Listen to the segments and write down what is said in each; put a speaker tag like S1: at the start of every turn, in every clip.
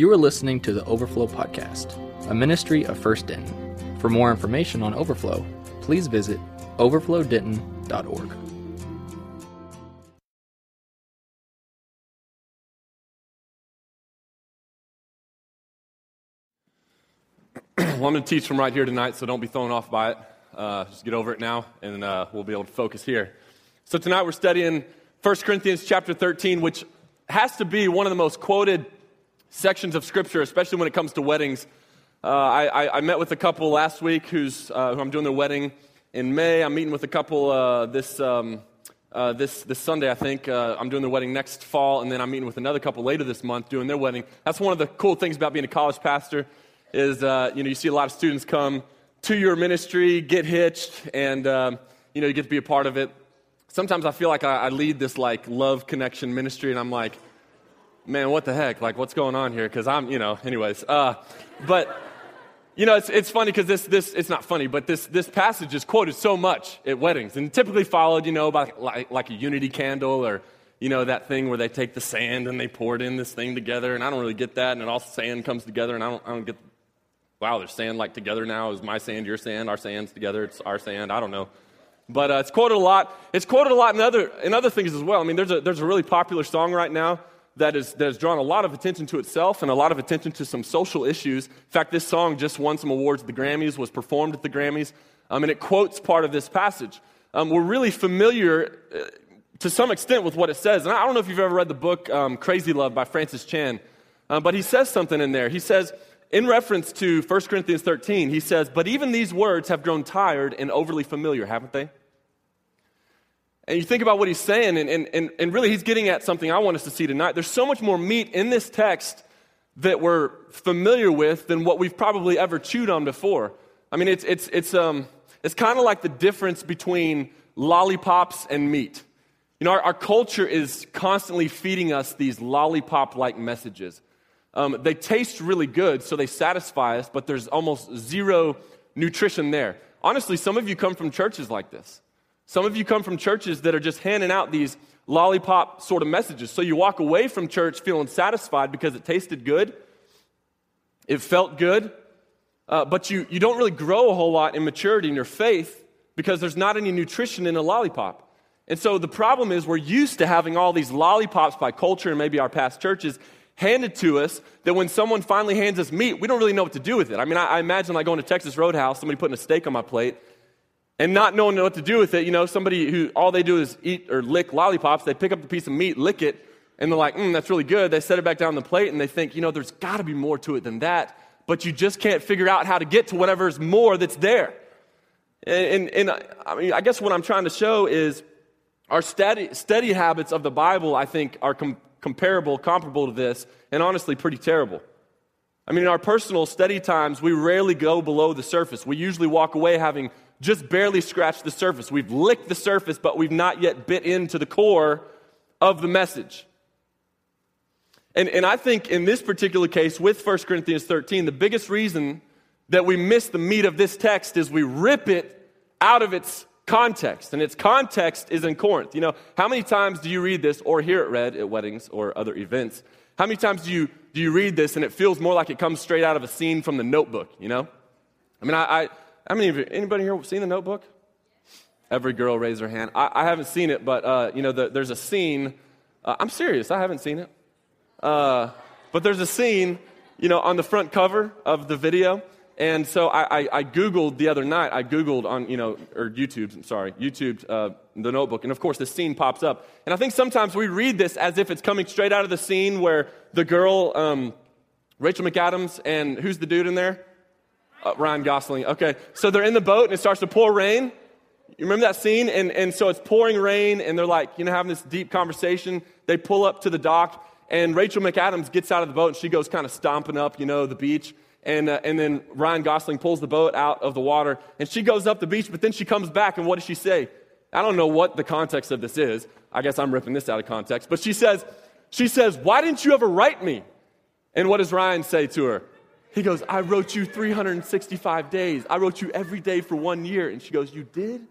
S1: You are listening to the Overflow Podcast, a ministry of First Denton. For more information on Overflow, please visit overflowdenton.org.
S2: well, I'm going to teach from right here tonight, so don't be thrown off by it. Uh, just get over it now, and uh, we'll be able to focus here. So tonight we're studying 1 Corinthians chapter 13, which has to be one of the most quoted sections of Scripture, especially when it comes to weddings. Uh, I, I, met with a couple last week who's, uh, who I'm doing their wedding in May. I'm meeting with a couple uh, this, um, uh, this, this Sunday, I think. Uh, I'm doing their wedding next fall, and then I'm meeting with another couple later this month doing their wedding. That's one of the cool things about being a college pastor is, uh, you know, you see a lot of students come to your ministry, get hitched, and, um, you know, you get to be a part of it. Sometimes I feel like I, I lead this, like, love connection ministry, and I'm like, man, what the heck? Like, what's going on here? Because I'm, you know, anyways. Uh, but, you know, it's, it's funny because this, this, it's not funny, but this, this passage is quoted so much at weddings and typically followed, you know, by like, like a unity candle or, you know, that thing where they take the sand and they pour it in this thing together. And I don't really get that. And it all sand comes together. And I don't, I don't get, wow, there's sand like together now. Is my sand your sand? Our sand's together. It's our sand. I don't know. But uh, it's quoted a lot. It's quoted a lot in other, in other things as well. I mean, there's a, there's a really popular song right now that, is, that has drawn a lot of attention to itself and a lot of attention to some social issues. In fact, this song just won some awards at the Grammys, was performed at the Grammys, um, and it quotes part of this passage. Um, we're really familiar uh, to some extent with what it says. And I don't know if you've ever read the book um, Crazy Love by Francis Chan, uh, but he says something in there. He says, in reference to 1 Corinthians 13, he says, But even these words have grown tired and overly familiar, haven't they? And you think about what he's saying, and, and, and, and really he's getting at something I want us to see tonight. There's so much more meat in this text that we're familiar with than what we've probably ever chewed on before. I mean, it's, it's, it's, um, it's kind of like the difference between lollipops and meat. You know, our, our culture is constantly feeding us these lollipop like messages. Um, they taste really good, so they satisfy us, but there's almost zero nutrition there. Honestly, some of you come from churches like this. Some of you come from churches that are just handing out these lollipop sort of messages. So you walk away from church feeling satisfied because it tasted good, it felt good, uh, but you, you don't really grow a whole lot in maturity in your faith because there's not any nutrition in a lollipop. And so the problem is we're used to having all these lollipops by culture and maybe our past churches handed to us that when someone finally hands us meat, we don't really know what to do with it. I mean, I, I imagine like going to Texas Roadhouse, somebody putting a steak on my plate, and not knowing what to do with it, you know, somebody who all they do is eat or lick lollipops, they pick up the piece of meat, lick it, and they're like, mm, that's really good. They set it back down on the plate and they think, you know, there's got to be more to it than that, but you just can't figure out how to get to whatever's more that's there. And, and, and I mean, I guess what I'm trying to show is our study, study habits of the Bible, I think, are com- comparable, comparable to this, and honestly, pretty terrible. I mean, in our personal study times, we rarely go below the surface. We usually walk away having just barely scratched the surface. We've licked the surface, but we've not yet bit into the core of the message. And, and I think in this particular case with 1 Corinthians 13, the biggest reason that we miss the meat of this text is we rip it out of its context. And its context is in Corinth. You know, how many times do you read this or hear it read at weddings or other events? How many times do you, do you read this and it feels more like it comes straight out of a scene from the notebook, you know? I mean, I, I how many of you, anybody here seen the notebook? Every girl raise her hand. I, I haven't seen it, but, uh, you know, the, there's a scene. Uh, I'm serious, I haven't seen it. Uh, but there's a scene, you know, on the front cover of the video. And so I, I, I, Googled the other night, I Googled on, you know, or YouTube, I'm sorry, YouTube, uh, the notebook. And of course, this scene pops up. And I think sometimes we read this as if it's coming straight out of the scene where the girl, um, Rachel McAdams, and who's the dude in there? Uh, Ryan Gosling. Okay. So they're in the boat and it starts to pour rain. You remember that scene? And, and so it's pouring rain and they're like, you know, having this deep conversation. They pull up to the dock and Rachel McAdams gets out of the boat and she goes kind of stomping up, you know, the beach. And, uh, and then Ryan Gosling pulls the boat out of the water and she goes up the beach, but then she comes back and what does she say? I don't know what the context of this is. I guess I'm ripping this out of context. But she says, she says, why didn't you ever write me? And what does Ryan say to her? He goes, I wrote you 365 days. I wrote you every day for one year. And she goes, You did?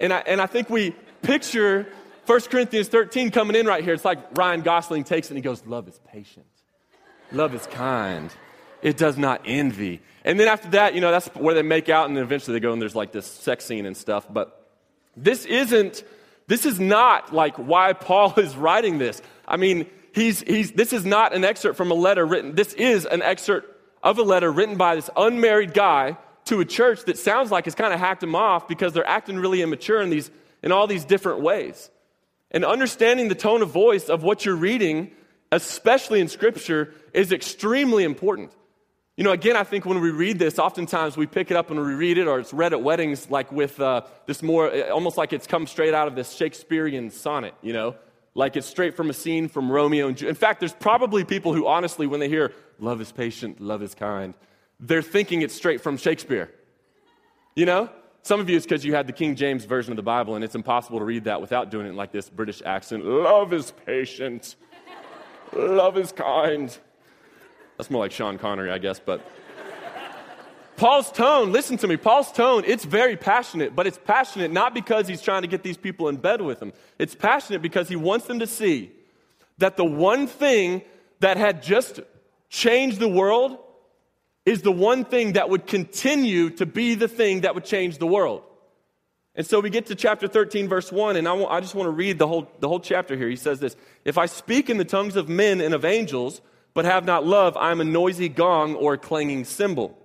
S2: And I, and I think we picture 1 Corinthians 13 coming in right here. It's like Ryan Gosling takes it and he goes, Love is patient. Love is kind. It does not envy. And then after that, you know, that's where they make out, and then eventually they go and there's like this sex scene and stuff. But this isn't, this is not like why Paul is writing this. I mean, he's, he's, this is not an excerpt from a letter written, this is an excerpt of a letter written by this unmarried guy to a church that sounds like it's kind of hacked him off because they're acting really immature in, these, in all these different ways. And understanding the tone of voice of what you're reading, especially in Scripture, is extremely important. You know, again, I think when we read this, oftentimes we pick it up and we read it, or it's read at weddings, like with uh, this more, almost like it's come straight out of this Shakespearean sonnet, you know? Like it's straight from a scene from Romeo and Juliet. In fact, there's probably people who, honestly, when they hear love is patient, love is kind, they're thinking it's straight from Shakespeare. You know? Some of you, it's because you had the King James version of the Bible, and it's impossible to read that without doing it like this British accent. Love is patient, love is kind. That's more like Sean Connery, I guess, but. Paul's tone, listen to me, Paul's tone, it's very passionate, but it's passionate not because he's trying to get these people in bed with him. It's passionate because he wants them to see that the one thing that had just changed the world is the one thing that would continue to be the thing that would change the world. And so we get to chapter 13, verse 1, and I, just want to read the whole, the whole chapter here. He says this If I speak in the tongues of men and of angels, but have not love, I am a noisy gong or a clanging cymbal.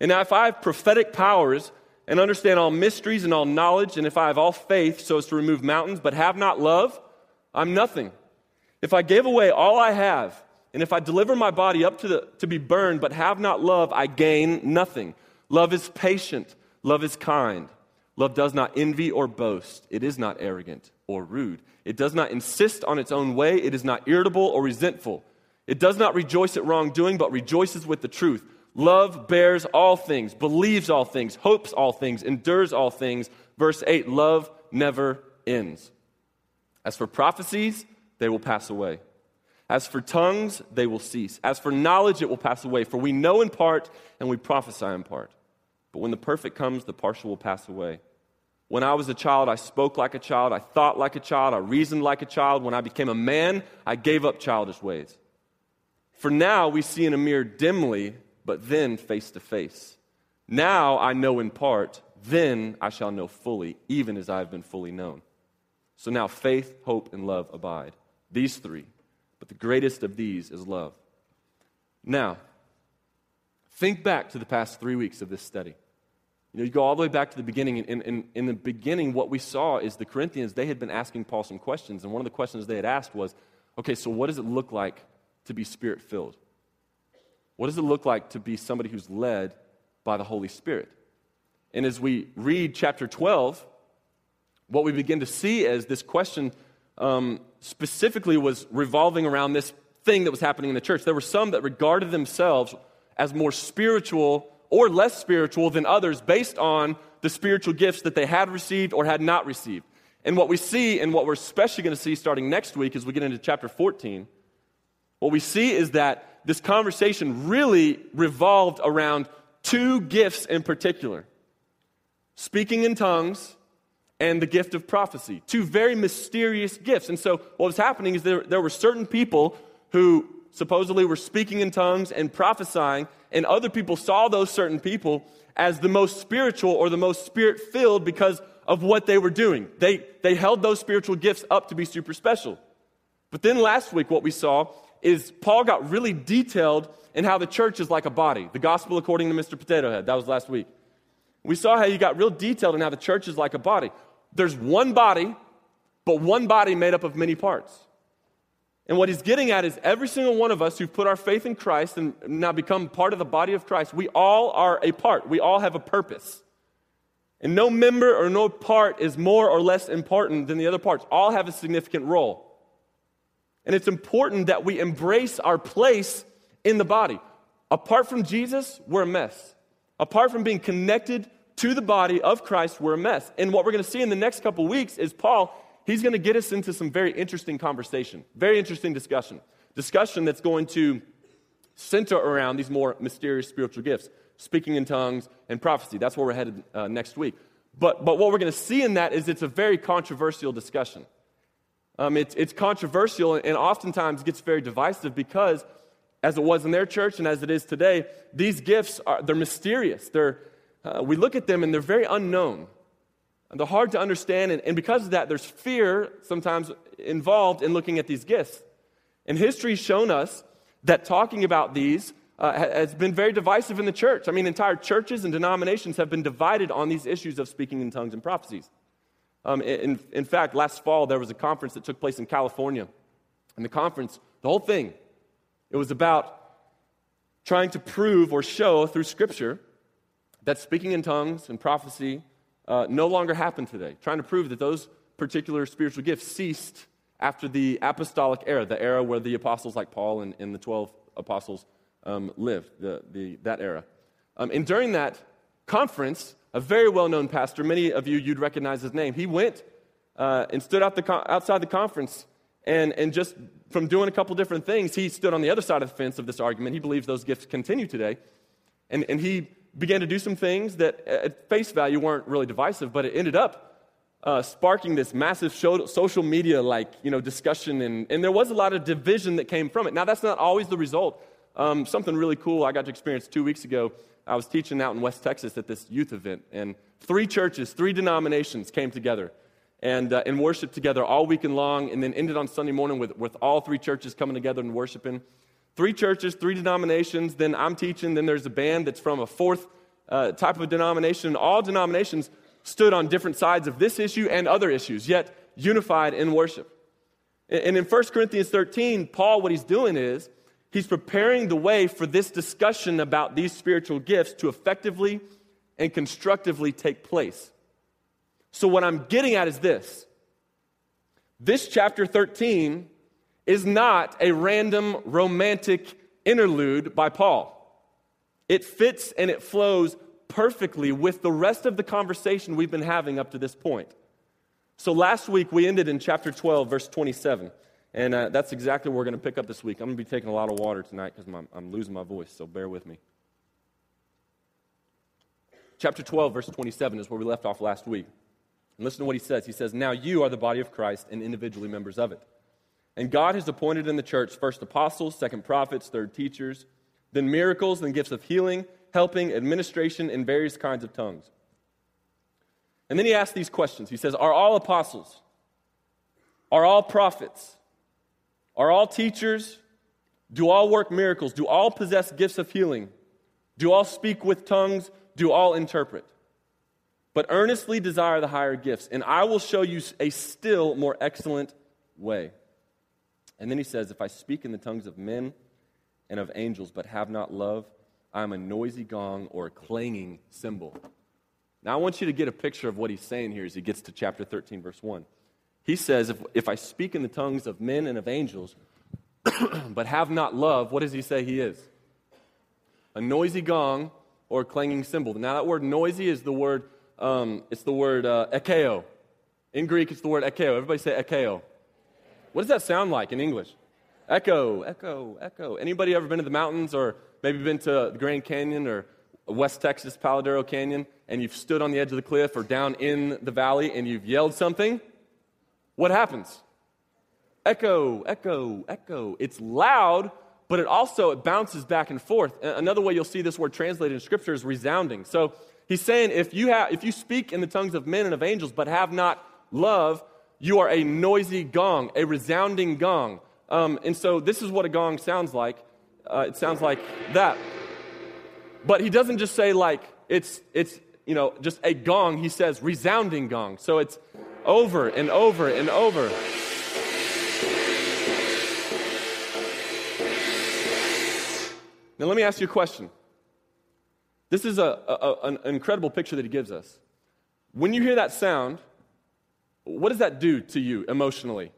S2: And now, if I have prophetic powers and understand all mysteries and all knowledge, and if I have all faith so as to remove mountains, but have not love, I'm nothing. If I give away all I have, and if I deliver my body up to, the, to be burned, but have not love, I gain nothing. Love is patient, love is kind. Love does not envy or boast. It is not arrogant or rude. It does not insist on its own way. It is not irritable or resentful. It does not rejoice at wrongdoing, but rejoices with the truth. Love bears all things, believes all things, hopes all things, endures all things. Verse 8 love never ends. As for prophecies, they will pass away. As for tongues, they will cease. As for knowledge, it will pass away. For we know in part and we prophesy in part. But when the perfect comes, the partial will pass away. When I was a child, I spoke like a child, I thought like a child, I reasoned like a child. When I became a man, I gave up childish ways. For now we see in a mirror dimly but then face to face. Now I know in part, then I shall know fully, even as I have been fully known. So now faith, hope, and love abide. These three. But the greatest of these is love. Now, think back to the past three weeks of this study. You know, you go all the way back to the beginning. In, in, in the beginning, what we saw is the Corinthians, they had been asking Paul some questions. And one of the questions they had asked was, okay, so what does it look like to be spirit filled? What does it look like to be somebody who's led by the Holy Spirit? And as we read chapter 12, what we begin to see is this question um, specifically was revolving around this thing that was happening in the church. There were some that regarded themselves as more spiritual or less spiritual than others based on the spiritual gifts that they had received or had not received. And what we see, and what we're especially going to see starting next week as we get into chapter 14, what we see is that this conversation really revolved around two gifts in particular speaking in tongues and the gift of prophecy. Two very mysterious gifts. And so, what was happening is there, there were certain people who supposedly were speaking in tongues and prophesying, and other people saw those certain people as the most spiritual or the most spirit filled because of what they were doing. They, they held those spiritual gifts up to be super special. But then last week, what we saw is Paul got really detailed in how the church is like a body. The gospel according to Mr. Potato Head. That was last week. We saw how he got real detailed in how the church is like a body. There's one body, but one body made up of many parts. And what he's getting at is every single one of us who've put our faith in Christ and now become part of the body of Christ, we all are a part. We all have a purpose. And no member or no part is more or less important than the other parts. All have a significant role. And it's important that we embrace our place in the body. Apart from Jesus, we're a mess. Apart from being connected to the body of Christ, we're a mess. And what we're going to see in the next couple weeks is Paul, he's going to get us into some very interesting conversation, very interesting discussion. Discussion that's going to center around these more mysterious spiritual gifts, speaking in tongues and prophecy. That's where we're headed uh, next week. But, but what we're going to see in that is it's a very controversial discussion. Um, it's, it's controversial and oftentimes gets very divisive because as it was in their church and as it is today, these gifts are they're mysterious. They're, uh, we look at them and they're very unknown. And they're hard to understand, and, and because of that, there's fear sometimes involved in looking at these gifts. And history's shown us that talking about these uh, has been very divisive in the church. I mean, entire churches and denominations have been divided on these issues of speaking in tongues and prophecies. Um, in, in fact, last fall, there was a conference that took place in California. And the conference, the whole thing, it was about trying to prove or show through Scripture that speaking in tongues and prophecy uh, no longer happen today. Trying to prove that those particular spiritual gifts ceased after the apostolic era, the era where the apostles like Paul and, and the 12 apostles um, lived, the, the, that era. Um, and during that conference, a very well known pastor, many of you, you'd recognize his name, he went uh, and stood out the, outside the conference and, and just from doing a couple different things, he stood on the other side of the fence of this argument. He believes those gifts continue today. And, and he began to do some things that at face value weren't really divisive, but it ended up uh, sparking this massive show, social media like you know discussion. And, and there was a lot of division that came from it. Now that's not always the result. Um, something really cool i got to experience two weeks ago i was teaching out in west texas at this youth event and three churches three denominations came together and, uh, and worshiped together all weekend long and then ended on sunday morning with, with all three churches coming together and worshiping three churches three denominations then i'm teaching then there's a band that's from a fourth uh, type of denomination all denominations stood on different sides of this issue and other issues, yet unified in worship. And in 1 Corinthians 13, Paul, what he's doing is he's preparing the way for this discussion about these spiritual gifts to effectively and constructively take place. So, what I'm getting at is this this chapter 13 is not a random romantic interlude by Paul. It fits and it flows perfectly with the rest of the conversation we've been having up to this point. So last week we ended in chapter 12, verse 27. And uh, that's exactly where we're going to pick up this week. I'm going to be taking a lot of water tonight because I'm, losing my voice, so bear with me. Chapter 12, verse 27 is where we left off last week. And listen to what he says. He says, Now you are the body of Christ and individually members of it. And God has appointed in the church first apostles, second prophets, third teachers, then miracles, then gifts of healing helping, administration, and various kinds of tongues. And then he asks these questions. He says, Are all apostles? Are all prophets? Are all teachers? Do all work miracles? Do all possess gifts of healing? Do all speak with tongues? Do all interpret? But earnestly desire the higher gifts, and I will show you a still more excellent way. And then he says, If I speak in the tongues of men and of angels, but have not love, I'm a noisy gong or a clanging cymbal. Now, I want you to get a picture of what he's saying here as he gets to chapter 13, verse 1. He says, If, if I speak in the tongues of men and of angels, but have not love, what does he say he is? A noisy gong or a clanging cymbal. Now, that word noisy is the word, um, it's the word uh. In Greek, it's the word ekeo. Everybody say ekeo. What does that sound like in English? Echo, echo, echo. Anybody ever been to the mountains or maybe been to the Grand Canyon or West Texas Palo Duro Canyon and you've stood on the edge of the cliff or down in the valley and you've yelled something? What happens? Echo, echo, echo. It's loud, but it also it bounces back and forth. Another way you'll see this word translated in scripture is resounding. So he's saying if you have if you speak in the tongues of men and of angels but have not love, you are a noisy gong, a resounding gong. Um, and so this is what a gong sounds like. Uh, it sounds like that. But he doesn't just say like it's it's you know just a gong. He says resounding gong. So it's over and over and over. Now let me ask you a question. This is a, a, an incredible picture that he gives us. When you hear that sound, what does that do to you emotionally?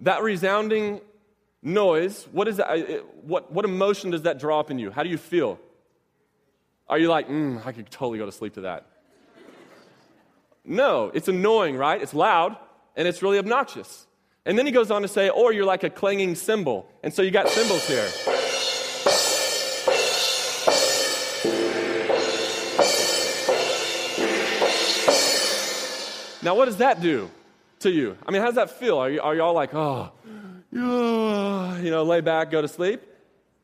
S2: That resounding noise, what, is that, what, what emotion does that draw up in you? How do you feel? Are you like, mm, I could totally go to sleep to that? No, it's annoying, right? It's loud and it's really obnoxious. And then he goes on to say, or you're like a clanging cymbal. And so you got cymbals here. Now, what does that do to you? I mean, how does that feel? Are, you, are y'all like, oh, you know, lay back, go to sleep.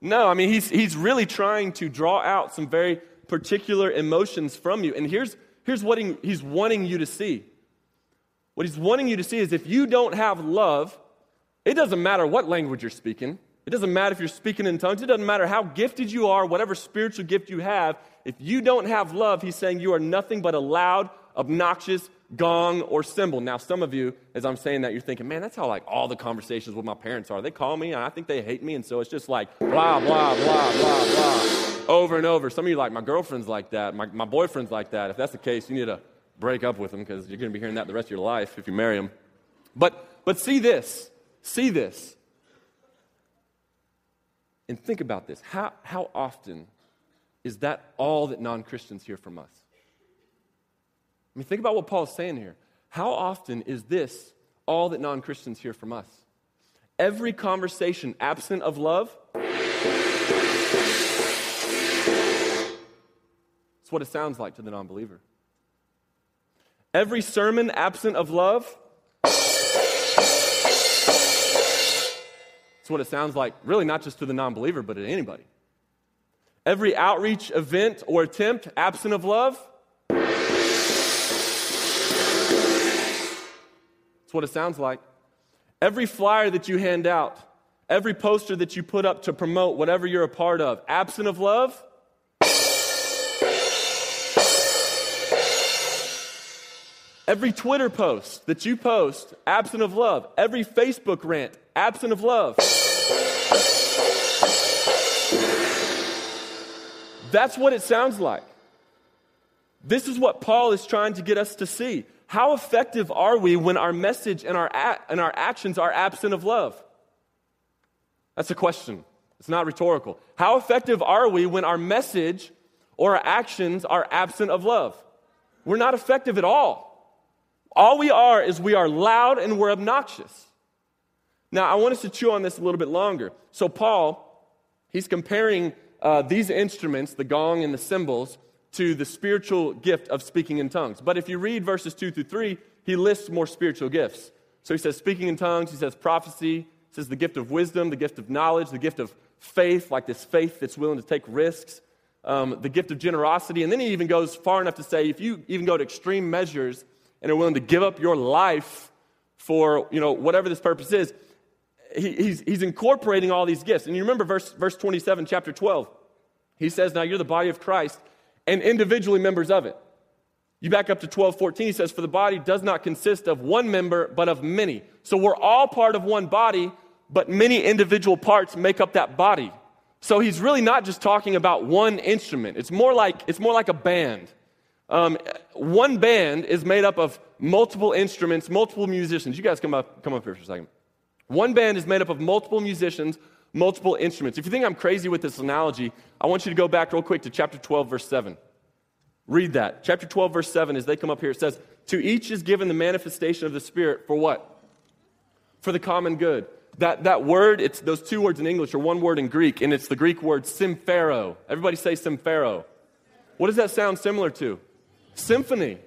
S2: No, I mean, he's, he's really trying to draw out some very particular emotions from you. And here's, here's what he's wanting you to see. What he's wanting you to see is if you don't have love, it doesn't matter what language you're speaking. It doesn't matter if you're speaking in tongues. It doesn't matter how gifted you are, whatever spiritual gift you have. If you don't have love, he's saying you are nothing but a loud, obnoxious gong or cymbal. Now, some of you, as I'm saying that, you're thinking, man, that's how like all the conversations with my parents are. They call me and I think they hate me, and so it's just like blah, blah, blah, blah, blah, over and over. Some of you like, my girlfriend's like that, my, my boyfriend's like that. If that's the case, you need to break up with them because you're going to be hearing that the rest of your life if you marry them. But, but see this, see this. And think about this. How, how often is that all that non Christians hear from us? I mean, think about what Paul's saying here. How often is this all that non Christians hear from us? Every conversation absent of love. It's what it sounds like to the non believer. Every sermon absent of love. It's what it sounds like, really, not just to the non believer, but to anybody. Every outreach event or attempt absent of love. It's what it sounds like. Every flyer that you hand out, every poster that you put up to promote whatever you're a part of, absent of love. Every Twitter post that you post, absent of love. Every Facebook rant, absent of love. That's what it sounds like. This is what Paul is trying to get us to see. How effective are we when our message and our, a- and our actions are absent of love? That's a question. It's not rhetorical. How effective are we when our message or our actions are absent of love? We're not effective at all. All we are is we are loud and we're obnoxious. Now, I want us to chew on this a little bit longer. So, Paul, he's comparing uh, these instruments, the gong and the cymbals, to the spiritual gift of speaking in tongues. But if you read verses 2 through 3, he lists more spiritual gifts. So he says speaking in tongues, he says prophecy, he says the gift of wisdom, the gift of knowledge, the gift of faith, like this faith that's willing to take risks, um, the gift of generosity. And then he even goes far enough to say if you even go to extreme measures, and are willing to give up your life for you know whatever this purpose is he, he's, he's incorporating all these gifts and you remember verse, verse 27 chapter 12 he says now you're the body of christ and individually members of it. You back up to 12 14 he says for the body does not consist of one member but of many. So we're all part of one body but many individual parts make up that body. So he's really not just talking about one instrument. It's more like it's more like a band. Um, one band is made up of multiple instruments, multiple musicians. You guys come up, come up here for a second. One band is made up of multiple musicians, multiple instruments. If you think I'm crazy with this analogy, I want you to go back real quick to chapter 12, verse 7. Read that. Chapter 12, verse 7, as they come up here, it says, To each is given the manifestation of the Spirit for what? For the common good. That, that word, it's those two words in English are one word in Greek, and it's the Greek word symphero. Everybody say symphero. What does that sound similar to? symphony.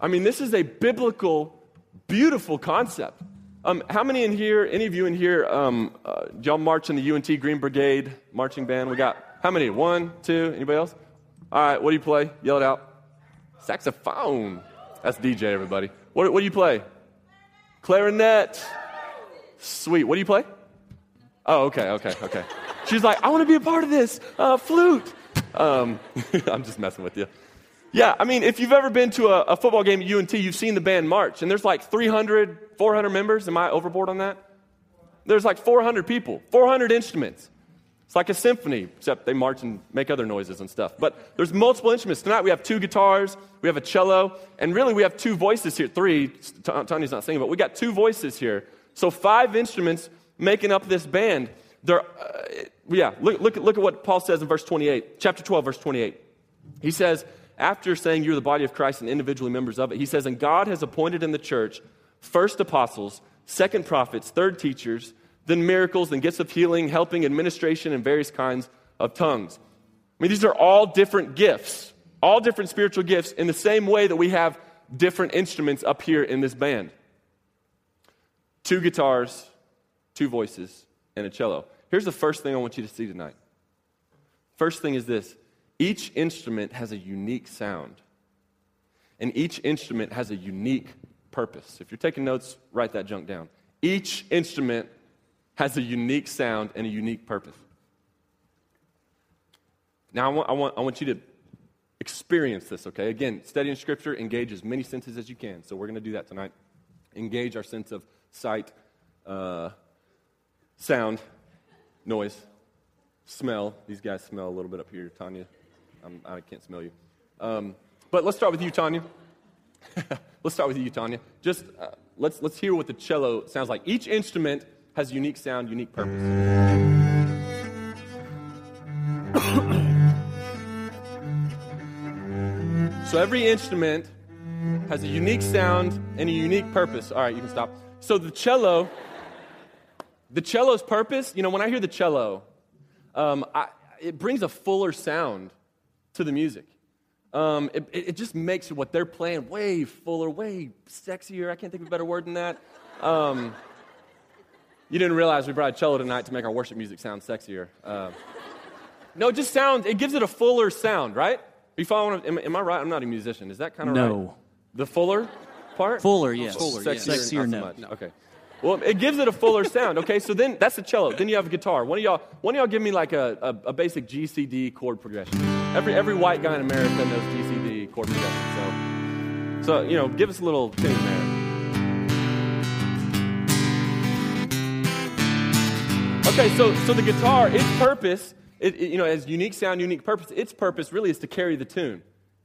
S2: I mean, this is a biblical, beautiful concept. Um, how many in here, any of you in here, um, uh, y'all march in the UNT Green Brigade marching band? We got how many? One, two, anybody else? All right, what do you play? Yell it out. Saxophone. That's DJ, everybody. What, what do you play? Clarinet. Sweet. What do you play? Oh, okay, okay, okay. She's like, I want to be a part of this. Uh, flute. Um, I'm just messing with you. Yeah, I mean, if you've ever been to a, a, football game at UNT, you've seen the band march, and there's like 300, 400 members. Am I overboard on that? There's like 400 people, 400 instruments. It's like a symphony, except they march and make other noises and stuff. But there's multiple instruments. Tonight we have two guitars, we have a cello, and really we have two voices here. Three, Tony's not singing, but we got two voices here. So five instruments making up this band. Uh, yeah, look, look, look at what Paul says in verse 28, chapter 12, verse 28. He says, after saying you're the body of Christ and individually members of it, he says, And God has appointed in the church first apostles, second prophets, third teachers, then miracles, then gifts of healing, helping, administration, and various kinds of tongues. I mean, these are all different gifts, all different spiritual gifts, in the same way that we have different instruments up here in this band two guitars, two voices, and a cello. Here's the first thing I want you to see tonight. First thing is this each instrument has a unique sound, and each instrument has a unique purpose. If you're taking notes, write that junk down. Each instrument has a unique sound and a unique purpose. Now, I want, I want, I want you to experience this, okay? Again, studying Scripture, engage as many senses as you can. So we're going to do that tonight. Engage our sense of sight, uh, sound, noise, smell. These guys smell a little bit up here, Tanya. I'm, I can not smell you. Um, but let's start with you, Tanya. let's start with you, Tanya. Just uh, let's, let's hear what the cello sounds like. Each instrument has unique sound, unique purpose. so every instrument has a unique sound and a unique purpose. All right, you can stop. So the cello, the cello's purpose, you know, when I hear the cello, um, I, it brings a fuller sound to the music. Um, it, it, just makes what they're playing way fuller, way sexier. I can't think of a better word than that. Um, you didn't realize we brought a cello tonight to make our worship music sound sexier. Uh, no, it just sounds, it gives it a fuller sound, right? Are you following? Am, am I right? I'm not a musician. Is that kind of right?
S3: no.
S2: right? The fuller part?
S3: Fuller, yes.
S2: Fuller,
S3: sexier, yes. sexier
S2: no. no. Okay. Well, it gives it a fuller sound. Okay, so then that's the cello. Then you have a guitar. One of y'all, one of y'all give me like a, a, a basic GCD chord progression. Every, every white guy in America knows GCD chord progression. So, so you know, give us a little tune there. Okay, so, so the guitar, its purpose, it, it, you know, has unique sound, unique purpose. Its purpose really is to carry the tune.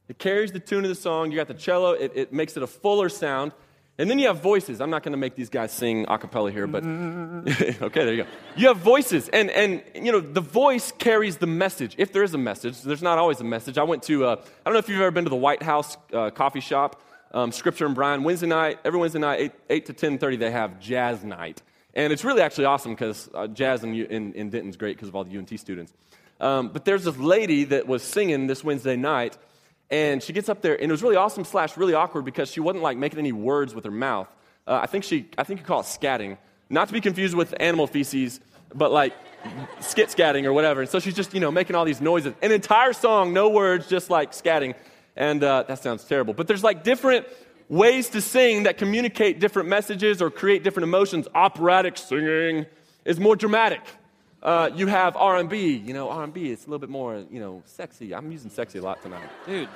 S2: It carries the tune of the song. You got the cello, it, it makes it a fuller sound. And then you have voices. I'm not going to make these guys sing a cappella here, but okay, there you go. You have voices, and and you know the voice carries the message. If there is a message, there's not always a message. I went to uh, I don't know if you've ever been to the White House uh, coffee shop, um, Scripture and Brian. Wednesday night, every Wednesday night, eight, eight to ten thirty, they have jazz night, and it's really actually awesome because uh, jazz in, in, in Denton's great because of all the UNT students. Um, but there's this lady that was singing this Wednesday night and she gets up there, and it was really awesome slash really awkward because she wasn't like making any words with her mouth. Uh, I think she, I think you call it scatting, not to be confused with animal feces, but like skit scatting or whatever. And so she's just, you know, making all these noises. An entire song, no words, just like scatting. And uh, that sounds terrible. But there's like different ways to sing that communicate different messages or create different emotions. Operatic singing is more dramatic. Uh, you have R&B. You know, R&B it's a little bit more, you know, sexy. I'm using sexy a lot tonight.
S3: Dude.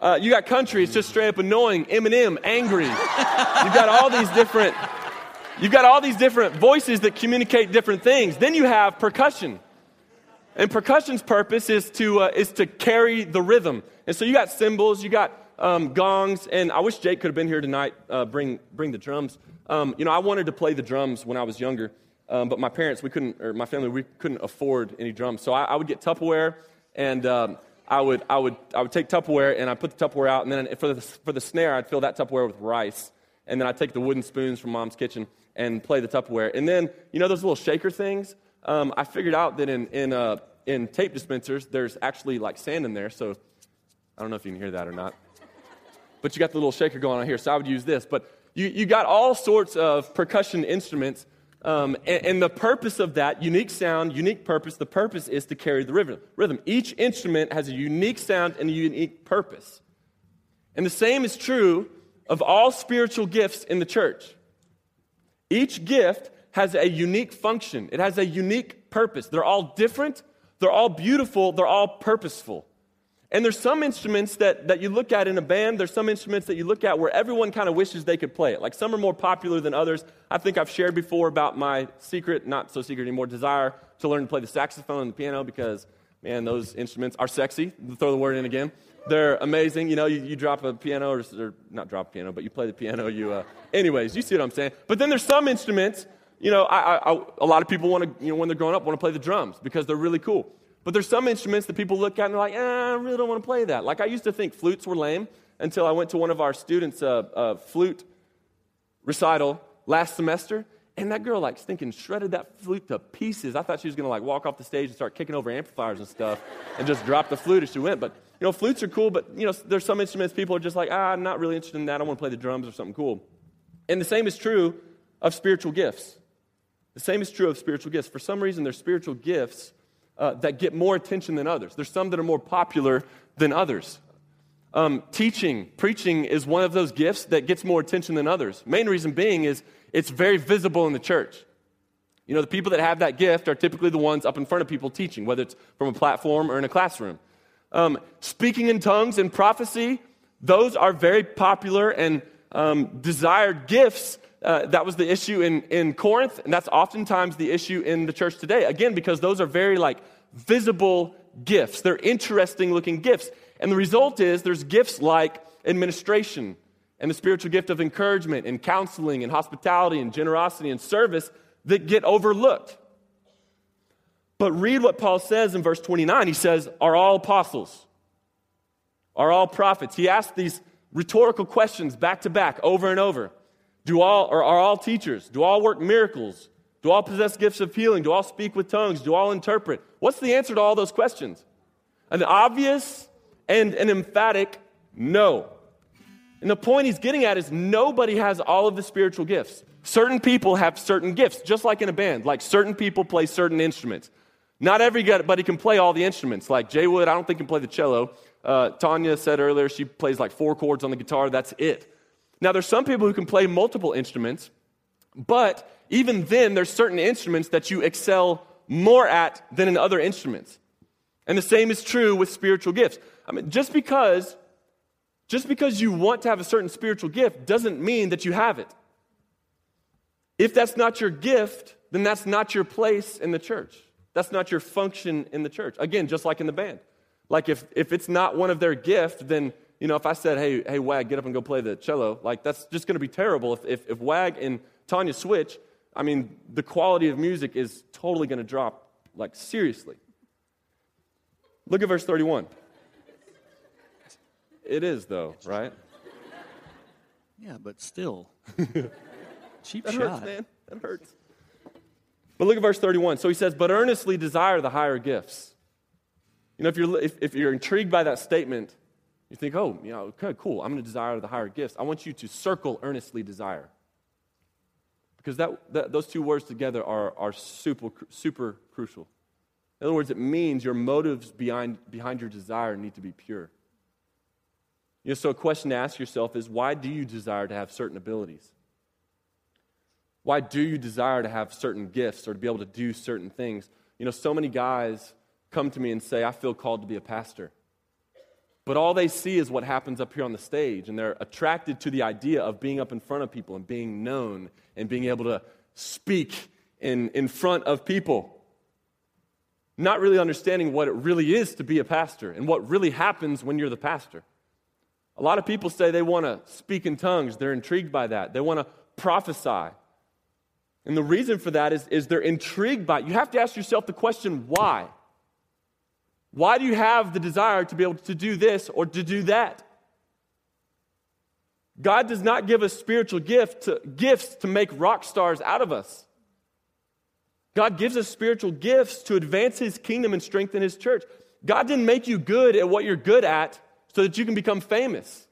S2: Uh, you got country. It's just straight up annoying. Eminem, angry. You've got all these different. You've got all these different voices that communicate different things. Then you have percussion. And percussion's purpose is to, uh, is to carry the rhythm. And so you got cymbals, you got um, gongs, and I wish Jake could have been here tonight, uh, bring, bring the drums. Um, you know, I wanted to play the drums when I was younger. Um, but my parents, we couldn't, or my family, we couldn't afford any drums. So I, I would get Tupperware, and um, I, would, I, would, I would take Tupperware, and I'd put the Tupperware out, and then for the, for the snare, I'd fill that Tupperware with rice. And then I'd take the wooden spoons from mom's kitchen and play the Tupperware. And then, you know those little shaker things? Um, I figured out that in, in, uh, in tape dispensers, there's actually like sand in there. So I don't know if you can hear that or not. But you got the little shaker going on here, so I would use this. But you, you got all sorts of percussion instruments um, and, and, the purpose of that unique sound, unique purpose, the purpose is to carry the rhythm. rhythm. Each instrument has a unique sound and a unique purpose. And the same is true of all spiritual gifts in the church. Each gift has a unique function, it has a unique purpose. They're all different, they're all beautiful, they're all purposeful. And there's some instruments that, that you look at in a band, there's some instruments that you look at where everyone kind of wishes they could play it. Like some are more popular than others. I think I've shared before about my secret, not so secret anymore, desire to learn to play the saxophone and the piano because, man, those instruments are sexy. Throw the word in again. They're amazing. You know, you, you drop a piano, or, or, not drop a piano, but you play the piano. You, uh, anyways, you see what I'm saying. But then there's some instruments, you know, I, I, a lot of people want to, you know, when they're growing up, want to play the drums because they're really cool. But there's some instruments that people look at and they're like, eh, I really don't want to play that. Like I used to think flutes were lame until I went to one of our students' uh, uh, flute recital last semester. And that girl like stinking shredded that flute to pieces. I thought she was gonna like walk off the stage and start kicking over amplifiers and stuff and just drop the flute as she went. But you know, flutes are cool, but you know, there's some instruments people are just like, ah, I'm not really interested in that. I want to play the drums or something cool. And the same is true of spiritual gifts. The same is true of spiritual gifts. For some reason, there's spiritual gifts uh, that get more attention than others. There's some that are more popular than others. Um, teaching, preaching is one of those gifts that gets more attention than others. Main reason being is it's very visible in the church. You know, the people that have that gift are typically the ones up in front of people teaching, whether it's from a platform or in a classroom. Um, speaking in tongues and prophecy, those are very popular and um, desired gifts. Uh, that was the issue in, in Corinth, and that's oftentimes the issue in the church today. Again, because those are very like visible gifts. They're interesting looking gifts. And the result is there's gifts like administration and the spiritual gift of encouragement and counseling and hospitality and generosity and service that get overlooked. But read what Paul says in verse 29. He says, Are all apostles? Are all prophets? He asks these rhetorical questions back to back over and over. Do all, or are all teachers? Do all work miracles? Do all possess gifts of healing? Do all speak with tongues? Do all interpret? What's the answer to all those questions? An obvious and an emphatic no. And the point he's getting at is nobody has all of the spiritual gifts. Certain people have certain gifts, just like in a band. Like certain people play certain instruments. Not everybody can play all the instruments. Like Jay Wood, I don't think can play the cello. Uh, Tanya said earlier she plays like four chords on the guitar. That's it. Now, there's some people who can play multiple instruments, but even then, there's certain instruments that you excel more at than in other instruments. And the same is true with spiritual gifts. I mean, just because, just because you want to have a certain spiritual gift doesn't mean that you have it. If that's not your gift, then that's not your place in the church. That's not your function in the church. Again, just like in the band. Like if, if it's not one of their gift, then, you know, if I said, hey, hey, Wag, get up and go play the cello, like that's just going to be terrible. If, if, if Wag and Tanya switch, I mean, the quality of music is totally going to drop, like seriously. Look at verse 31. It is, though, right?
S3: Yeah, but still. Cheap
S2: that
S3: shot.
S2: hurts, man. That hurts. But look at verse 31. So he says, But earnestly desire the higher gifts. You know, if you're, if, if you're intrigued by that statement, you think, oh, you know, okay, cool, I'm going to desire the higher gifts. I want you to circle earnestly desire. Because that, that, those two words together are, are super, super crucial. In other words, it means your motives behind, behind your desire need to be pure. You know, so a question to ask yourself is why do you desire to have certain abilities? Why do you desire to have certain gifts or to be able to do certain things? You know, so many guys come to me and say, I feel called to be a pastor. But all they see is what happens up here on the stage, and they're attracted to the idea of being up in front of people and being known and being able to speak in, in front of people. Not really understanding what it really is to be a pastor and what really happens when you're the pastor. A lot of people say they want to speak in tongues, they're intrigued by that, they want to prophesy. And the reason for that is, is they're intrigued by it. You have to ask yourself the question why? Why do you have the desire to be able to do this or to do that? God does not give us spiritual gift to, gifts to make rock stars out of us. God gives us spiritual gifts to advance His kingdom and strengthen His church. God didn't make you good at what you're good at so that you can become famous.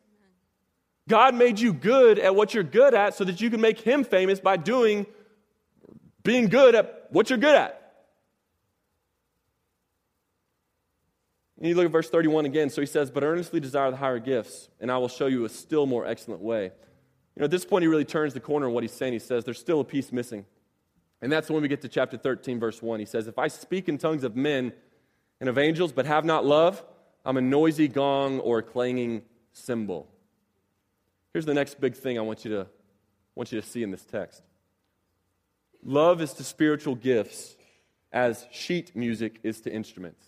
S2: God made you good at what you're good at so that you can make Him famous by doing being good at what you're good at. And you look at verse 31 again. So he says, But earnestly desire the higher gifts, and I will show you a still more excellent way. You know, at this point, he really turns the corner on what he's saying. He says, There's still a piece missing. And that's when we get to chapter 13, verse 1. He says, If I speak in tongues of men and of angels, but have not love, I'm a noisy gong or a clanging cymbal. Here's the next big thing I want you to, want you to see in this text. Love is to spiritual gifts as sheet music is to instruments.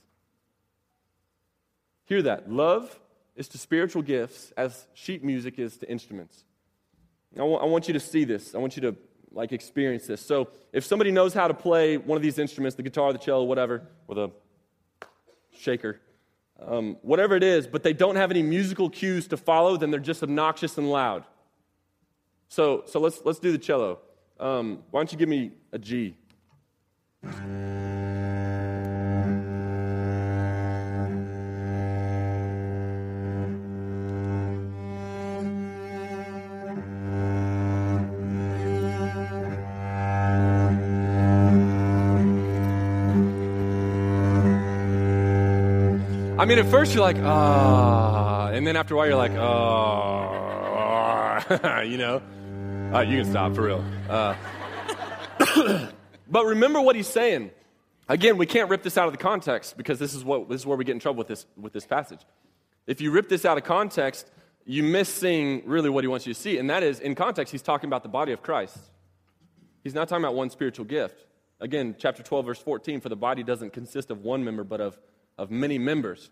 S2: Hear that. Love is to spiritual gifts as sheet music is to instruments. I, w- I want you to see this. I want you to like experience this. So, if somebody knows how to play one of these instruments, the guitar, the cello, whatever, or the shaker, um, whatever it is, but they don't have any musical cues to follow, then they're just obnoxious and loud. So, so let's, let's do the cello. Um, why don't you give me a G? Mean, at first you're like, ah, and then after a while you're like, oh, you know. Uh, you can stop for real. Uh, but remember what he's saying. Again, we can't rip this out of the context because this is what this is where we get in trouble with this with this passage. If you rip this out of context, you miss seeing really what he wants you to see, and that is in context. He's talking about the body of Christ. He's not talking about one spiritual gift. Again, chapter 12, verse 14, for the body doesn't consist of one member, but of, of many members.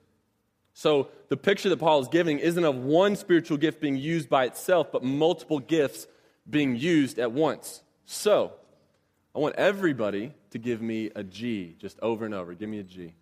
S2: So the picture that Paul is giving isn't of one spiritual gift being used by itself, but multiple gifts being used at once. So I want everybody to give me a G just over and over. Give me a G.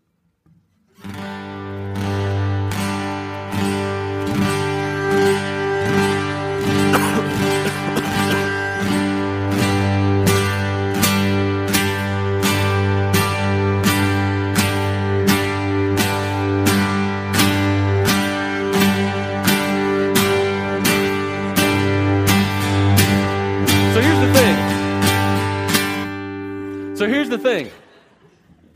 S2: the thing.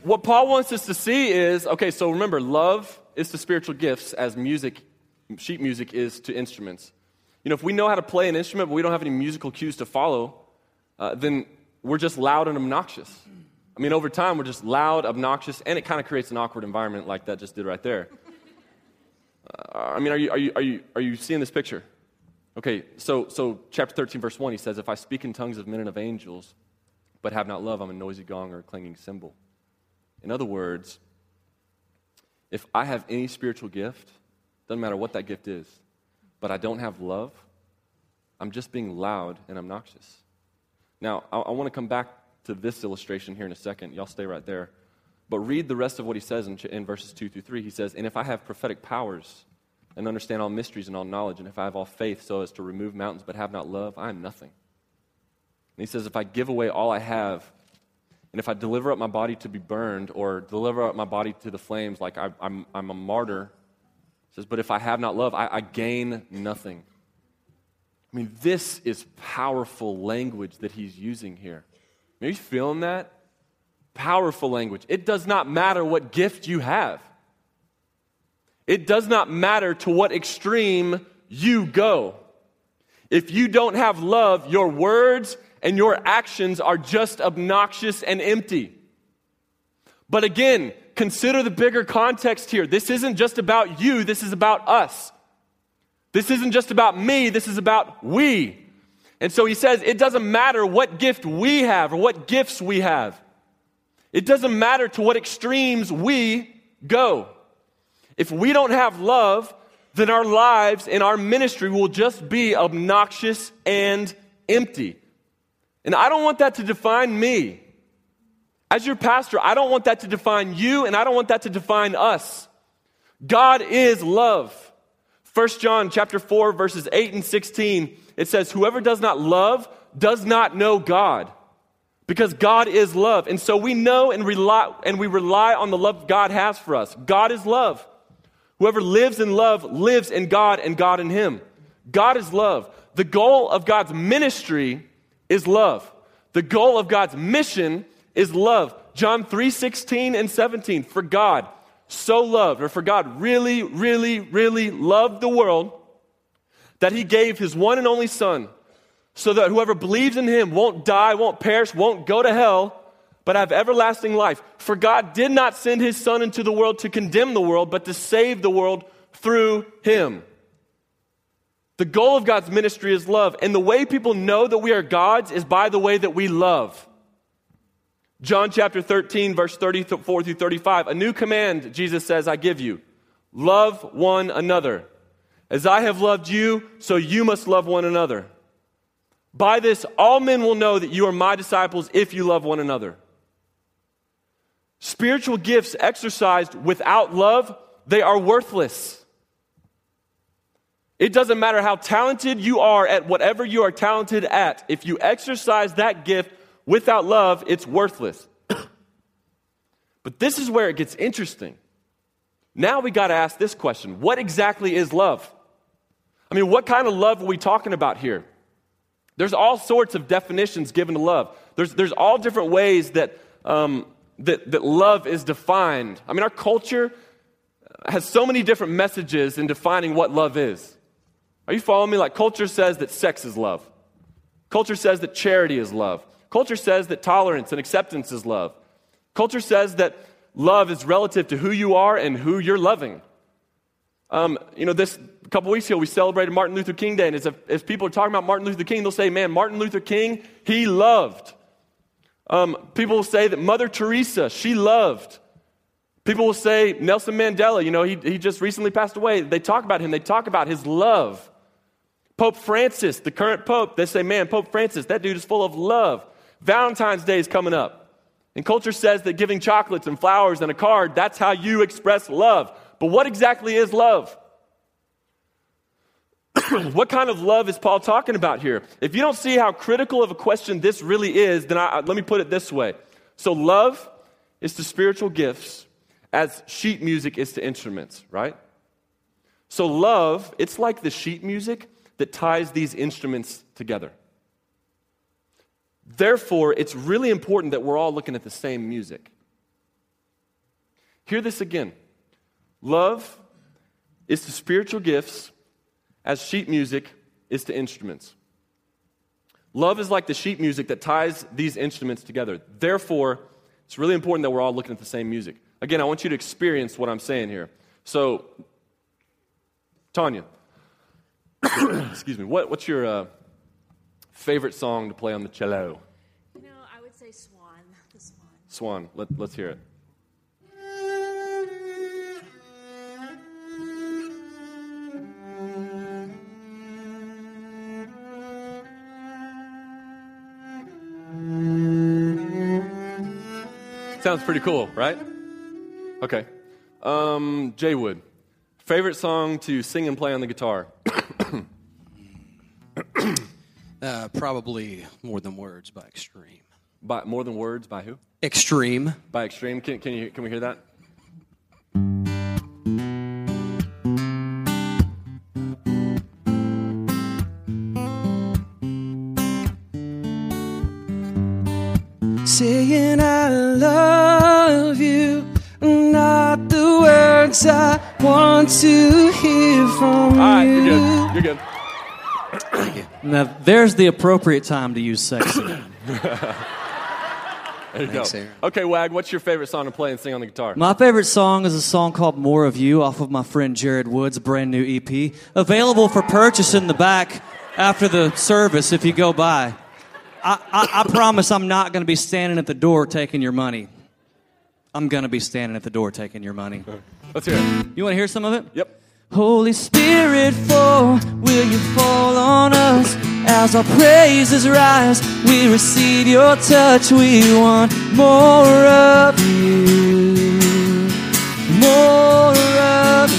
S2: What Paul wants us to see is okay, so remember, love is to spiritual gifts as music, sheet music is to instruments. You know, if we know how to play an instrument, but we don't have any musical cues to follow, uh, then we're just loud and obnoxious. I mean, over time, we're just loud, obnoxious, and it kind of creates an awkward environment like that just did right there. Uh, I mean, are you, are, you, are, you, are you seeing this picture? Okay, so, so chapter 13, verse 1, he says, If I speak in tongues of men and of angels, but have not love, I'm a noisy gong or a clanging cymbal. In other words, if I have any spiritual gift, doesn't matter what that gift is, but I don't have love, I'm just being loud and obnoxious. Now, I, I want to come back to this illustration here in a second. Y'all stay right there. But read the rest of what he says in, in verses 2 through 3. He says, And if I have prophetic powers and understand all mysteries and all knowledge, and if I have all faith so as to remove mountains but have not love, I am nothing. And he says, If I give away all I have, and if I deliver up my body to be burned or deliver up my body to the flames, like I, am a martyr, he says, But if I have not love, I, I gain nothing. I mean, this is powerful language that he's using here. Are you feeling that? Powerful language. It does not matter what gift you have. It does not matter to what extreme you go. If you don't have love, your words and your actions are just obnoxious and empty. But again, consider the bigger context here. This isn't just about you, this is about us. This isn't just about me, this is about we. And so he says it doesn't matter what gift we have or what gifts we have. It doesn't matter to what extremes we go. If we don't have love, then our lives and our ministry will just be obnoxious and empty. And I don't want that to define me. As your pastor, I don't want that to define you, and I don't want that to define us. God is love. 1 John chapter 4 verses 8 and 16 it says whoever does not love does not know God because God is love and so we know and rely and we rely on the love God has for us God is love whoever lives in love lives in God and God in him God is love the goal of God's ministry is love. The goal of God's mission is love. John 3 16 and 17. For God so loved, or for God really, really, really loved the world that he gave his one and only Son, so that whoever believes in him won't die, won't perish, won't go to hell, but have everlasting life. For God did not send his Son into the world to condemn the world, but to save the world through him. The goal of God's ministry is love. And the way people know that we are God's is by the way that we love. John chapter 13, verse 34 through 35. A new command, Jesus says, I give you love one another. As I have loved you, so you must love one another. By this, all men will know that you are my disciples if you love one another. Spiritual gifts exercised without love, they are worthless. It doesn't matter how talented you are at whatever you are talented at. If you exercise that gift without love, it's worthless. but this is where it gets interesting. Now we got to ask this question What exactly is love? I mean, what kind of love are we talking about here? There's all sorts of definitions given to love. There's, there's all different ways that, um, that, that love is defined. I mean, our culture has so many different messages in defining what love is. Are you following me? Like, culture says that sex is love, culture says that charity is love, culture says that tolerance and acceptance is love, culture says that love is relative to who you are and who you're loving. Um, you know, this a couple weeks ago we celebrated Martin Luther King Day, and as, as people are talking about Martin Luther King, they'll say, "Man, Martin Luther King, he loved." Um, people will say that Mother Teresa, she loved. People will say Nelson Mandela, you know, he, he just recently passed away. They talk about him, they talk about his love. Pope Francis, the current pope, they say, man, Pope Francis, that dude is full of love. Valentine's Day is coming up. And culture says that giving chocolates and flowers and a card, that's how you express love. But what exactly is love? what kind of love is Paul talking about here? If you don't see how critical of a question this really is, then I, let me put it this way. So, love is to spiritual gifts as sheet music is to instruments, right? So, love, it's like the sheet music that ties these instruments together. Therefore, it's really important that we're all looking at the same music. Hear this again. Love is to spiritual gifts as sheet music is to instruments. Love is like the sheet music that ties these instruments together. Therefore, it's really important that we're all looking at the same music. Again, I want you to experience what I'm saying here. So, Tanya, excuse me, what, what's your uh, favorite song to play on the cello?
S4: You know, I would say Swan, the Swan.
S2: Swan, let, let's hear it. Sounds pretty cool, right? Okay. Um, Jay Wood, favorite song to sing and play on the guitar?
S5: Uh, probably More Than Words by Extreme.
S2: By more than words, by who?
S5: Extreme.
S2: By Extreme. Can, can, you, can we hear that?
S5: Saying I love you, not the words I want to hear from
S2: All right,
S5: you.
S2: you're good. You're good.
S3: Now, there's the appropriate time to use sexy.
S2: There you
S5: Thanks,
S2: go.
S5: Aaron.
S2: Okay, Wag, what's your favorite song to play and sing on the guitar?
S3: My favorite song is a song called More of You off of my friend Jared Wood's brand new EP. Available for purchase in the back after the service if you go by. I, I, I promise I'm not going to be standing at the door taking your money. I'm going to be standing at the door taking your money.
S2: Let's hear it.
S3: You want to hear some of it?
S2: Yep.
S3: Holy Spirit, fall, will you fall on us? As our praises rise, we receive your touch. We want more of you. More of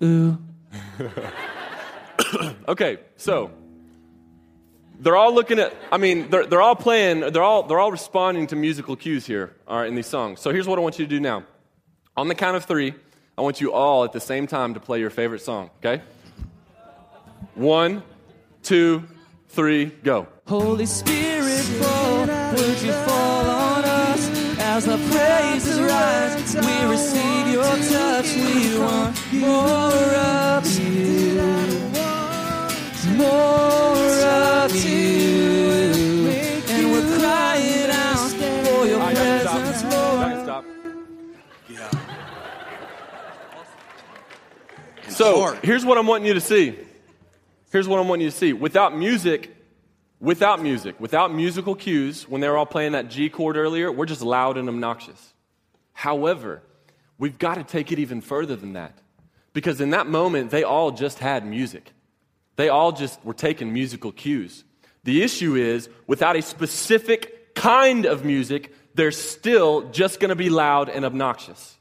S3: you.
S2: Okay, so they're all looking at, I mean, they're, they're all playing, they're all, they're all responding to musical cues here, all right, in these songs. So here's what I want you to do now. On the count of three, I want you all at the same time to play your favorite song, okay? One, two, three, go.
S3: Holy Spirit, fall, would you fall on us? As our praises rise, we receive your touch. We want more of you. More of you. And we're crying out for your presence. Lord.
S2: got to stop. So
S5: hard.
S2: here's what I'm wanting you to see. Here's what I'm wanting you to see. Without music, without music, without musical cues, when they were all playing that G chord earlier, we're just loud and obnoxious. However, we've got to take it even further than that. Because in that moment, they all just had music. They all just were taking musical cues. The issue is, without a specific kind of music, they're still just going to be loud and obnoxious.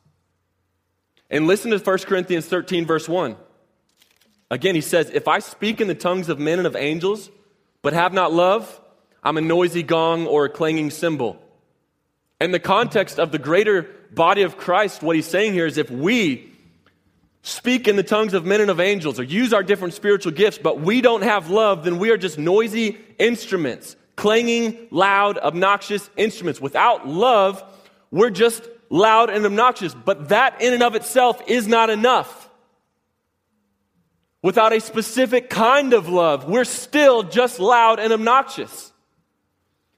S2: And listen to 1 Corinthians 13, verse 1. Again, he says, If I speak in the tongues of men and of angels, but have not love, I'm a noisy gong or a clanging cymbal. In the context of the greater body of Christ, what he's saying here is if we speak in the tongues of men and of angels or use our different spiritual gifts, but we don't have love, then we are just noisy instruments, clanging, loud, obnoxious instruments. Without love, we're just loud and obnoxious. But that in and of itself is not enough. Without a specific kind of love, we're still just loud and obnoxious.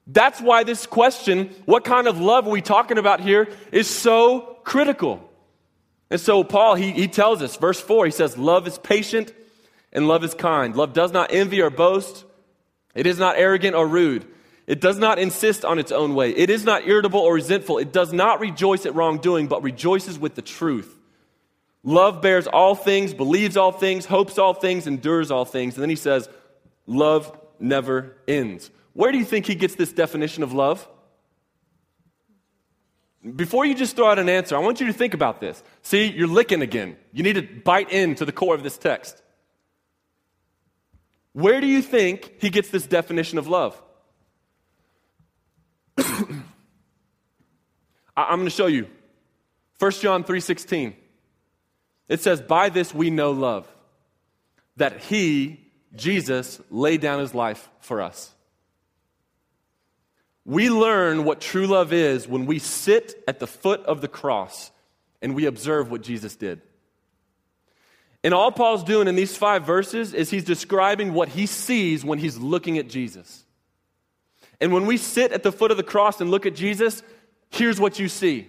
S2: That's why this question, what kind of love are we talking about here, is so critical. And so, Paul, he, he tells us, verse 4, he says, Love is patient and love is kind. Love does not envy or boast. It is not arrogant or rude. It does not insist on its own way. It is not irritable or resentful. It does not rejoice at wrongdoing, but rejoices with the truth. Love bears all things, believes all things, hopes all things, endures all things. And then he says, Love never ends. Where do you think he gets this definition of love? Before you just throw out an answer, I want you to think about this. See, you're licking again. You need to bite into the core of this text. Where do you think he gets this definition of love? I'm going to show you. 1 John 3:16. It says, "By this we know love, that he, Jesus, laid down his life for us." We learn what true love is when we sit at the foot of the cross and we observe what Jesus did. And all Paul's doing in these five verses is he's describing what he sees when he's looking at Jesus. And when we sit at the foot of the cross and look at Jesus, here's what you see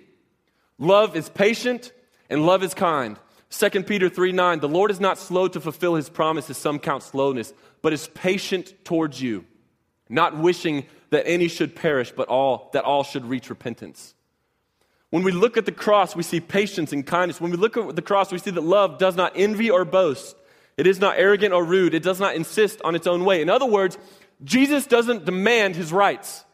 S2: love is patient and love is kind. 2 Peter 3 9, the Lord is not slow to fulfill his promise, as some count slowness, but is patient towards you, not wishing that any should perish, but all, that all should reach repentance. When we look at the cross, we see patience and kindness. When we look at the cross, we see that love does not envy or boast. It is not arrogant or rude. It does not insist on its own way. In other words, Jesus doesn't demand his rights.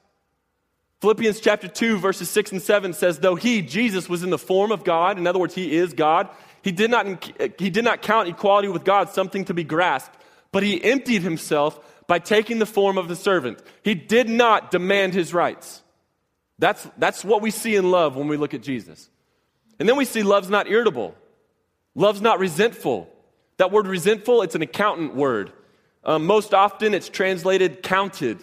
S2: Philippians chapter 2, verses 6 and 7 says, Though he, Jesus, was in the form of God, in other words, he is God, he did not, he did not count equality with God something to be grasped, but he emptied himself by taking the form of the servant. He did not demand his rights. That's, that's what we see in love when we look at Jesus. And then we see love's not irritable, love's not resentful. That word resentful, it's an accountant word. Um, most often it's translated counted,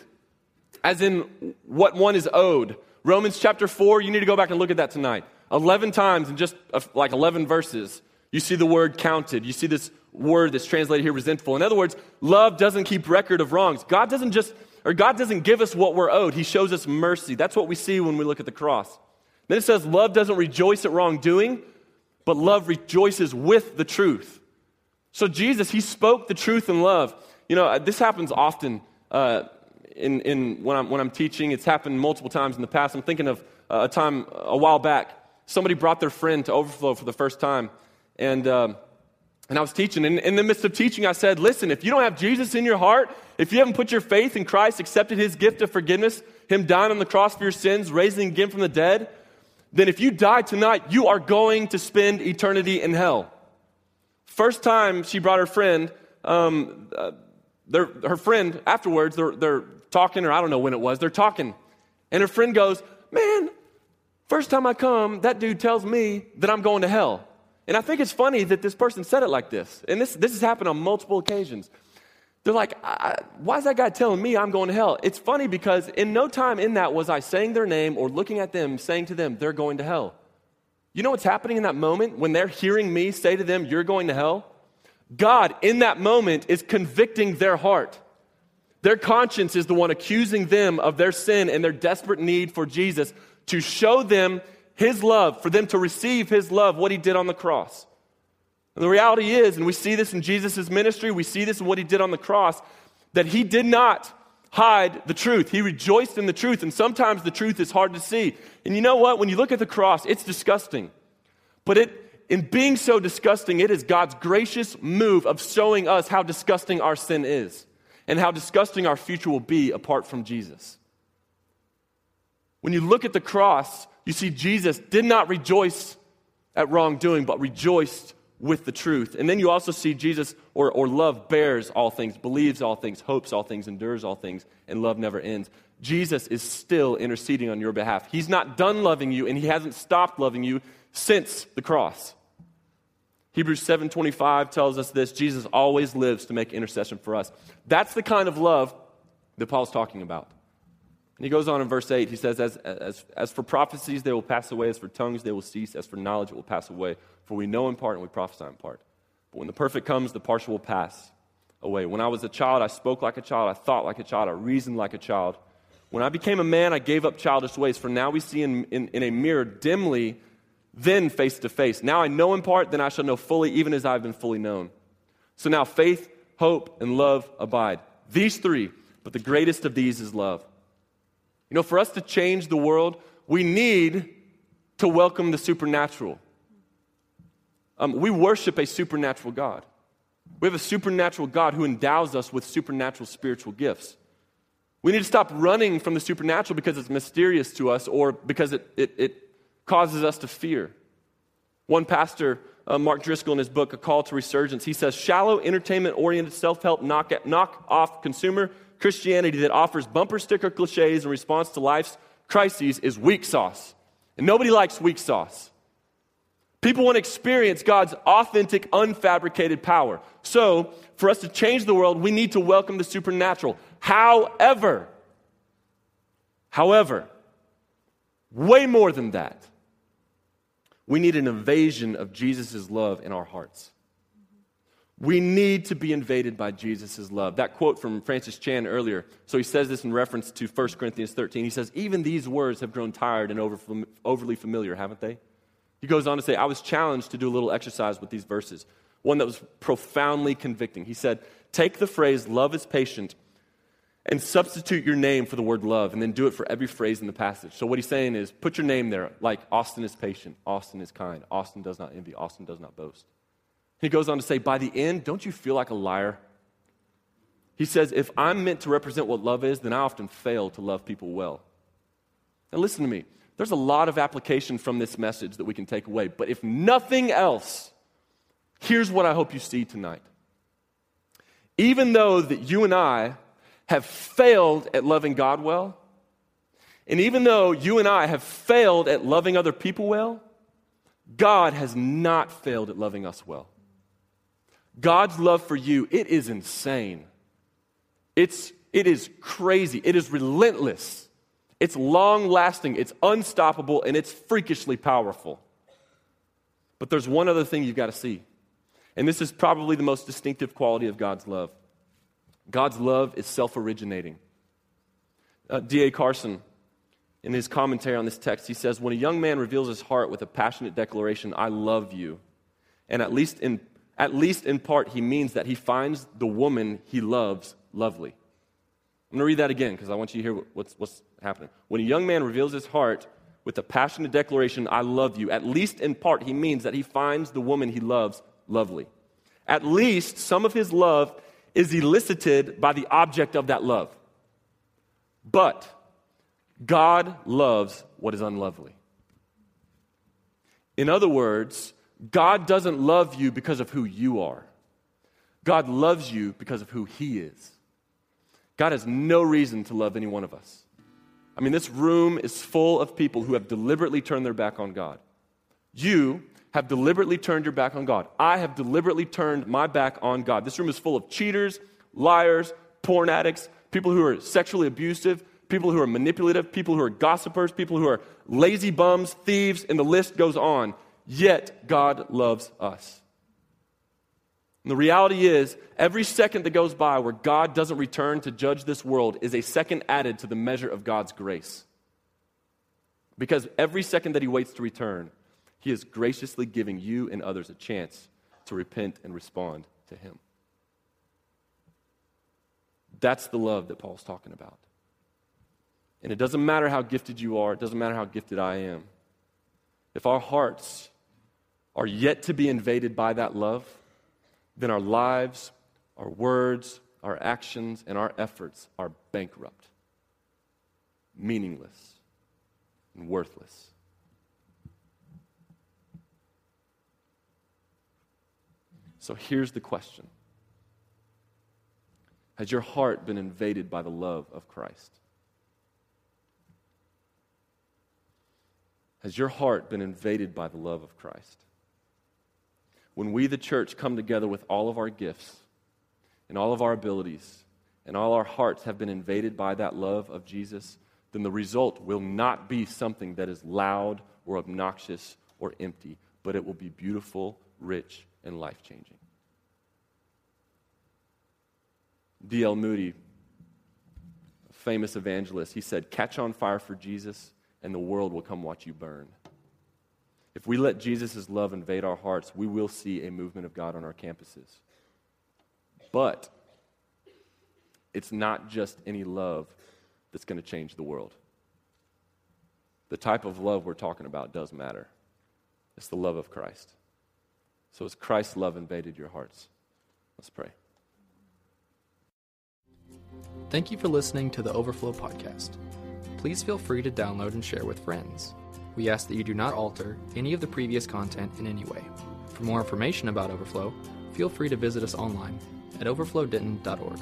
S2: as in what one is owed. Romans chapter 4, you need to go back and look at that tonight. 11 times in just uh, like 11 verses, you see the word counted. You see this word that's translated here resentful. In other words, love doesn't keep record of wrongs. God doesn't just, or God doesn't give us what we're owed. He shows us mercy. That's what we see when we look at the cross. Then it says, love doesn't rejoice at wrongdoing, but love rejoices with the truth. So Jesus, he spoke the truth in love. You know, this happens often uh, in, in when, I'm, when I'm teaching. It's happened multiple times in the past. I'm thinking of uh, a time a while back. Somebody brought their friend to Overflow for the first time. And um, and I was teaching, and in the midst of teaching, I said, Listen, if you don't have Jesus in your heart, if you haven't put your faith in Christ, accepted his gift of forgiveness, him dying on the cross for your sins, raising again from the dead, then if you die tonight, you are going to spend eternity in hell. First time she brought her friend, um, uh, her friend afterwards, they're, they're talking, or I don't know when it was, they're talking. And her friend goes, Man, first time I come, that dude tells me that I'm going to hell. And I think it's funny that this person said it like this. And this, this has happened on multiple occasions. They're like, why is that guy telling me I'm going to hell? It's funny because in no time in that was I saying their name or looking at them, saying to them, they're going to hell. You know what's happening in that moment when they're hearing me say to them, you're going to hell? God, in that moment, is convicting their heart. Their conscience is the one accusing them of their sin and their desperate need for Jesus to show them his love, for them to receive His love, what He did on the cross. And the reality is, and we see this in Jesus' ministry, we see this in what He did on the cross, that He did not hide the truth. He rejoiced in the truth, and sometimes the truth is hard to see. And you know what? When you look at the cross, it's disgusting. But it, in being so disgusting, it is God's gracious move of showing us how disgusting our sin is and how disgusting our future will be apart from Jesus. When you look at the cross, you see, Jesus did not rejoice at wrongdoing, but rejoiced with the truth. And then you also see Jesus, or, or love bears all things, believes all things, hopes all things, endures all things, and love never ends. Jesus is still interceding on your behalf. He's not done loving you, and he hasn't stopped loving you since the cross. Hebrews 7:25 tells us this, Jesus always lives to make intercession for us. That's the kind of love that Paul's talking about. And he goes on in verse 8, he says, as, as, as for prophecies, they will pass away. As for tongues, they will cease. As for knowledge, it will pass away. For we know in part and we prophesy in part. But when the perfect comes, the partial will pass away. When I was a child, I spoke like a child. I thought like a child. I reasoned like a child. When I became a man, I gave up childish ways. For now we see in, in, in a mirror dimly, then face to face. Now I know in part, then I shall know fully, even as I have been fully known. So now faith, hope, and love abide. These three, but the greatest of these is love. You know, for us to change the world, we need to welcome the supernatural. Um, we worship a supernatural God. We have a supernatural God who endows us with supernatural spiritual gifts. We need to stop running from the supernatural because it's mysterious to us or because it, it, it causes us to fear. One pastor, uh, Mark Driscoll, in his book, A Call to Resurgence, he says shallow, entertainment oriented, self help, knock, knock off consumer Christianity that offers bumper sticker cliches in response to life's crises is weak sauce. And nobody likes weak sauce. People want to experience God's authentic, unfabricated power. So, for us to change the world, we need to welcome the supernatural. However, however, way more than that, we need an invasion of Jesus' love in our hearts. We need to be invaded by Jesus' love. That quote from Francis Chan earlier, so he says this in reference to 1 Corinthians 13. He says, Even these words have grown tired and over, overly familiar, haven't they? He goes on to say, I was challenged to do a little exercise with these verses, one that was profoundly convicting. He said, Take the phrase, love is patient, and substitute your name for the word love, and then do it for every phrase in the passage. So, what he's saying is, put your name there, like Austin is patient, Austin is kind, Austin does not envy, Austin does not boast. He goes on to say, By the end, don't you feel like a liar? He says, If I'm meant to represent what love is, then I often fail to love people well. Now, listen to me. There's a lot of application from this message that we can take away. But if nothing else, here's what I hope you see tonight. Even though that you and I have failed at loving God well, and even though you and I have failed at loving other people well, God has not failed at loving us well. God's love for you, it is insane. It's, it is crazy. It is relentless. It's long lasting. It's unstoppable. And it's freakishly powerful. But there's one other thing you've got to see. And this is probably the most distinctive quality of God's love God's love is self originating. Uh, D.A. Carson, in his commentary on this text, he says, When a young man reveals his heart with a passionate declaration, I love you, and at least in at least in part, he means that he finds the woman he loves lovely. I'm going to read that again because I want you to hear what's, what's happening. When a young man reveals his heart with a passionate declaration, I love you, at least in part, he means that he finds the woman he loves lovely. At least some of his love is elicited by the object of that love. But God loves what is unlovely. In other words, God doesn't love you because of who you are. God loves you because of who He is. God has no reason to love any one of us. I mean, this room is full of people who have deliberately turned their back on God. You have deliberately turned your back on God. I have deliberately turned my back on God. This room is full of cheaters, liars, porn addicts, people who are sexually abusive, people who are manipulative, people who are gossipers, people who are lazy bums, thieves, and the list goes on. Yet God loves us. And the reality is, every second that goes by where God doesn't return to judge this world is a second added to the measure of God's grace. Because every second that He waits to return, He is graciously giving you and others a chance to repent and respond to Him. That's the love that Paul's talking about. And it doesn't matter how gifted you are, it doesn't matter how gifted I am. If our hearts are yet to be invaded by that love, then our lives, our words, our actions, and our efforts are bankrupt, meaningless, and worthless. So here's the question Has your heart been invaded by the love of Christ? Has your heart been invaded by the love of Christ? when we, the church, come together with all of our gifts and all of our abilities and all our hearts have been invaded by that love of Jesus, then the result will not be something that is loud or obnoxious or empty, but it will be beautiful, rich, and life changing. D.L. Moody, a famous evangelist, he said, Catch on fire for Jesus, and the world will come watch you burn. If we let Jesus' love invade our hearts, we will see a movement of God on our campuses. But it's not just any love that's going to change the world. The type of love we're talking about does matter. It's the love of Christ. So, as Christ's love invaded your hearts, let's pray.
S1: Thank you for listening to the Overflow Podcast. Please feel free to download and share with friends. We ask that you do not alter any of the previous content in any way. For more information about Overflow, feel free to visit us online at overflowdenton.org.